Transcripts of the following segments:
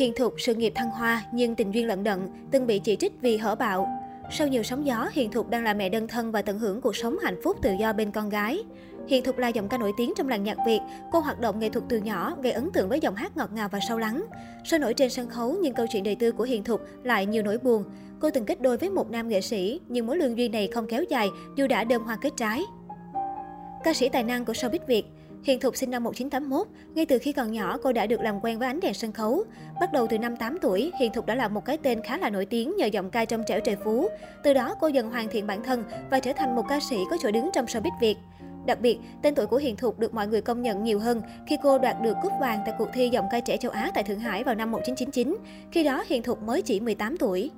Hiền Thục sự nghiệp thăng hoa nhưng tình duyên lận đận, từng bị chỉ trích vì hở bạo. Sau nhiều sóng gió, Hiền Thục đang là mẹ đơn thân và tận hưởng cuộc sống hạnh phúc tự do bên con gái. Hiền Thục là giọng ca nổi tiếng trong làng nhạc Việt. Cô hoạt động nghệ thuật từ nhỏ, gây ấn tượng với giọng hát ngọt ngào và sâu lắng. Sôi nổi trên sân khấu nhưng câu chuyện đời tư của Hiền Thục lại nhiều nỗi buồn. Cô từng kết đôi với một nam nghệ sĩ, nhưng mối lương duyên này không kéo dài dù đã đơm hoa kết trái. Ca sĩ tài năng của showbiz Việt, Hiền Thục sinh năm 1981, ngay từ khi còn nhỏ cô đã được làm quen với ánh đèn sân khấu. Bắt đầu từ năm 8 tuổi, Hiền Thục đã là một cái tên khá là nổi tiếng nhờ giọng ca trong trẻo trời phú. Từ đó cô dần hoàn thiện bản thân và trở thành một ca sĩ có chỗ đứng trong showbiz Việt. Đặc biệt, tên tuổi của Hiền Thục được mọi người công nhận nhiều hơn khi cô đoạt được cúp vàng tại cuộc thi giọng ca trẻ châu Á tại Thượng Hải vào năm 1999. Khi đó, Hiền Thục mới chỉ 18 tuổi.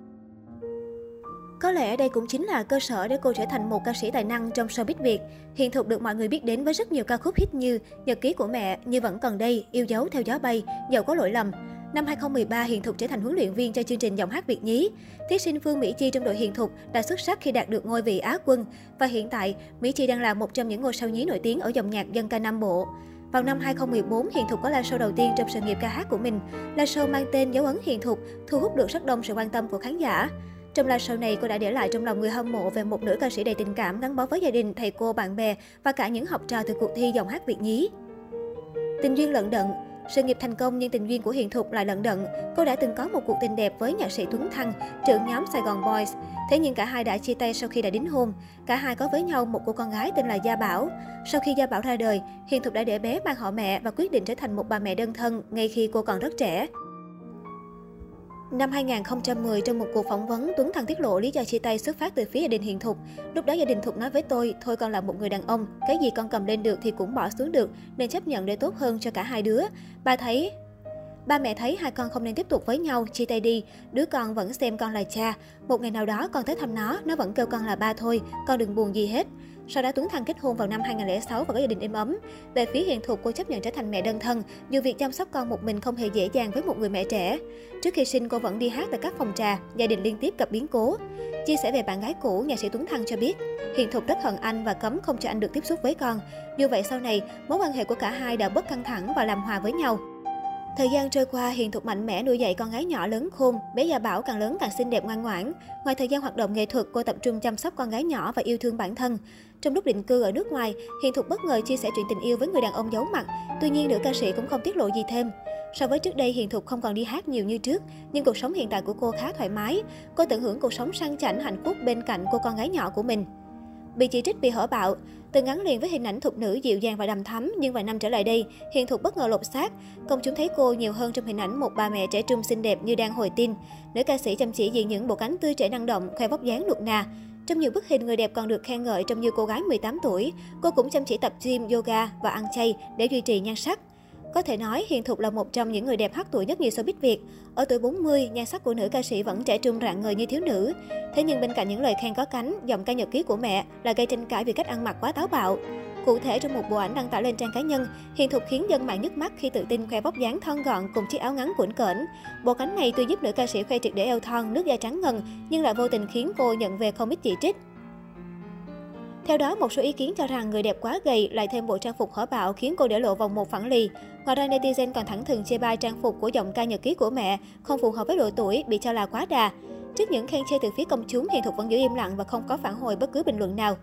Có lẽ đây cũng chính là cơ sở để cô trở thành một ca sĩ tài năng trong showbiz Việt. Hiện Thục được mọi người biết đến với rất nhiều ca khúc hit như Nhật ký của mẹ, Như vẫn còn đây, Yêu dấu theo gió bay, Giàu có lỗi lầm. Năm 2013, Hiền Thục trở thành huấn luyện viên cho chương trình giọng hát Việt nhí. Thí sinh Phương Mỹ Chi trong đội Hiền Thục đã xuất sắc khi đạt được ngôi vị Á quân. Và hiện tại, Mỹ Chi đang là một trong những ngôi sao nhí nổi tiếng ở dòng nhạc dân ca Nam Bộ. Vào năm 2014, Hiền Thục có live show đầu tiên trong sự nghiệp ca hát của mình. Live show mang tên Dấu ấn Hiền Thục, thu hút được rất đông sự quan tâm của khán giả. Trong live show này, cô đã để lại trong lòng người hâm mộ về một nữ ca sĩ đầy tình cảm gắn bó với gia đình, thầy cô, bạn bè và cả những học trò từ cuộc thi giọng hát Việt nhí. Tình duyên lận đận sự nghiệp thành công nhưng tình duyên của Hiền Thục lại lận đận. Cô đã từng có một cuộc tình đẹp với nhạc sĩ Tuấn Thăng, trưởng nhóm Sài Gòn Boys. Thế nhưng cả hai đã chia tay sau khi đã đính hôn. Cả hai có với nhau một cô con gái tên là Gia Bảo. Sau khi Gia Bảo ra đời, Hiền Thục đã để bé mang họ mẹ và quyết định trở thành một bà mẹ đơn thân ngay khi cô còn rất trẻ. Năm 2010, trong một cuộc phỏng vấn, Tuấn Thăng tiết lộ lý do chia tay xuất phát từ phía gia đình Hiền Thục. Lúc đó gia đình Thục nói với tôi, thôi con là một người đàn ông, cái gì con cầm lên được thì cũng bỏ xuống được, nên chấp nhận để tốt hơn cho cả hai đứa. Bà thấy Ba mẹ thấy hai con không nên tiếp tục với nhau, chia tay đi. Đứa con vẫn xem con là cha. Một ngày nào đó con tới thăm nó, nó vẫn kêu con là ba thôi, con đừng buồn gì hết. Sau đó Tuấn Thăng kết hôn vào năm 2006 và có gia đình êm ấm. Về phía Hiền Thuộc cô chấp nhận trở thành mẹ đơn thân, dù việc chăm sóc con một mình không hề dễ dàng với một người mẹ trẻ. Trước khi sinh, cô vẫn đi hát tại các phòng trà, gia đình liên tiếp gặp biến cố. Chia sẻ về bạn gái cũ, nhà sĩ Tuấn Thăng cho biết, Hiền Thuộc rất hận anh và cấm không cho anh được tiếp xúc với con. Dù vậy sau này, mối quan hệ của cả hai đã bớt căng thẳng và làm hòa với nhau. Thời gian trôi qua, Hiền Thục mạnh mẽ nuôi dạy con gái nhỏ lớn khôn, bé Gia Bảo càng lớn càng xinh đẹp ngoan ngoãn. Ngoài thời gian hoạt động nghệ thuật, cô tập trung chăm sóc con gái nhỏ và yêu thương bản thân. Trong lúc định cư ở nước ngoài, Hiền Thục bất ngờ chia sẻ chuyện tình yêu với người đàn ông giấu mặt. Tuy nhiên, nữ ca sĩ cũng không tiết lộ gì thêm. So với trước đây, Hiền Thục không còn đi hát nhiều như trước, nhưng cuộc sống hiện tại của cô khá thoải mái. Cô tận hưởng cuộc sống sang chảnh hạnh phúc bên cạnh cô con gái nhỏ của mình. Bị chỉ trích bị hở bạo, từng gắn liền với hình ảnh thục nữ dịu dàng và đầm thắm, nhưng vài năm trở lại đây, Hiền Thục bất ngờ lột xác. Công chúng thấy cô nhiều hơn trong hình ảnh một bà mẹ trẻ trung xinh đẹp như đang hồi tin. Nữ ca sĩ chăm chỉ diện những bộ cánh tươi trẻ năng động, khoe vóc dáng nuột nà. Trong nhiều bức hình, người đẹp còn được khen ngợi trông như cô gái 18 tuổi. Cô cũng chăm chỉ tập gym, yoga và ăn chay để duy trì nhan sắc. Có thể nói, Hiền Thục là một trong những người đẹp hát tuổi nhất nhì showbiz Việt. Ở tuổi 40, nhan sắc của nữ ca sĩ vẫn trẻ trung rạng ngời như thiếu nữ. Thế nhưng bên cạnh những lời khen có cánh, giọng ca nhật ký của mẹ là gây tranh cãi vì cách ăn mặc quá táo bạo. Cụ thể trong một bộ ảnh đăng tải lên trang cá nhân, Hiền Thục khiến dân mạng nhức mắt khi tự tin khoe vóc dáng thon gọn cùng chiếc áo ngắn cuộn cỡn. Bộ cánh này tuy giúp nữ ca sĩ khoe triệt để eo thon, nước da trắng ngần, nhưng lại vô tình khiến cô nhận về không ít chỉ trích. Theo đó, một số ý kiến cho rằng người đẹp quá gầy lại thêm bộ trang phục hở bạo khiến cô để lộ vòng một phẳng lì. Ngoài ra, netizen còn thẳng thừng chê bai trang phục của giọng ca nhật ký của mẹ, không phù hợp với độ tuổi, bị cho là quá đà. Trước những khen chê từ phía công chúng, Hiền Thục vẫn giữ im lặng và không có phản hồi bất cứ bình luận nào.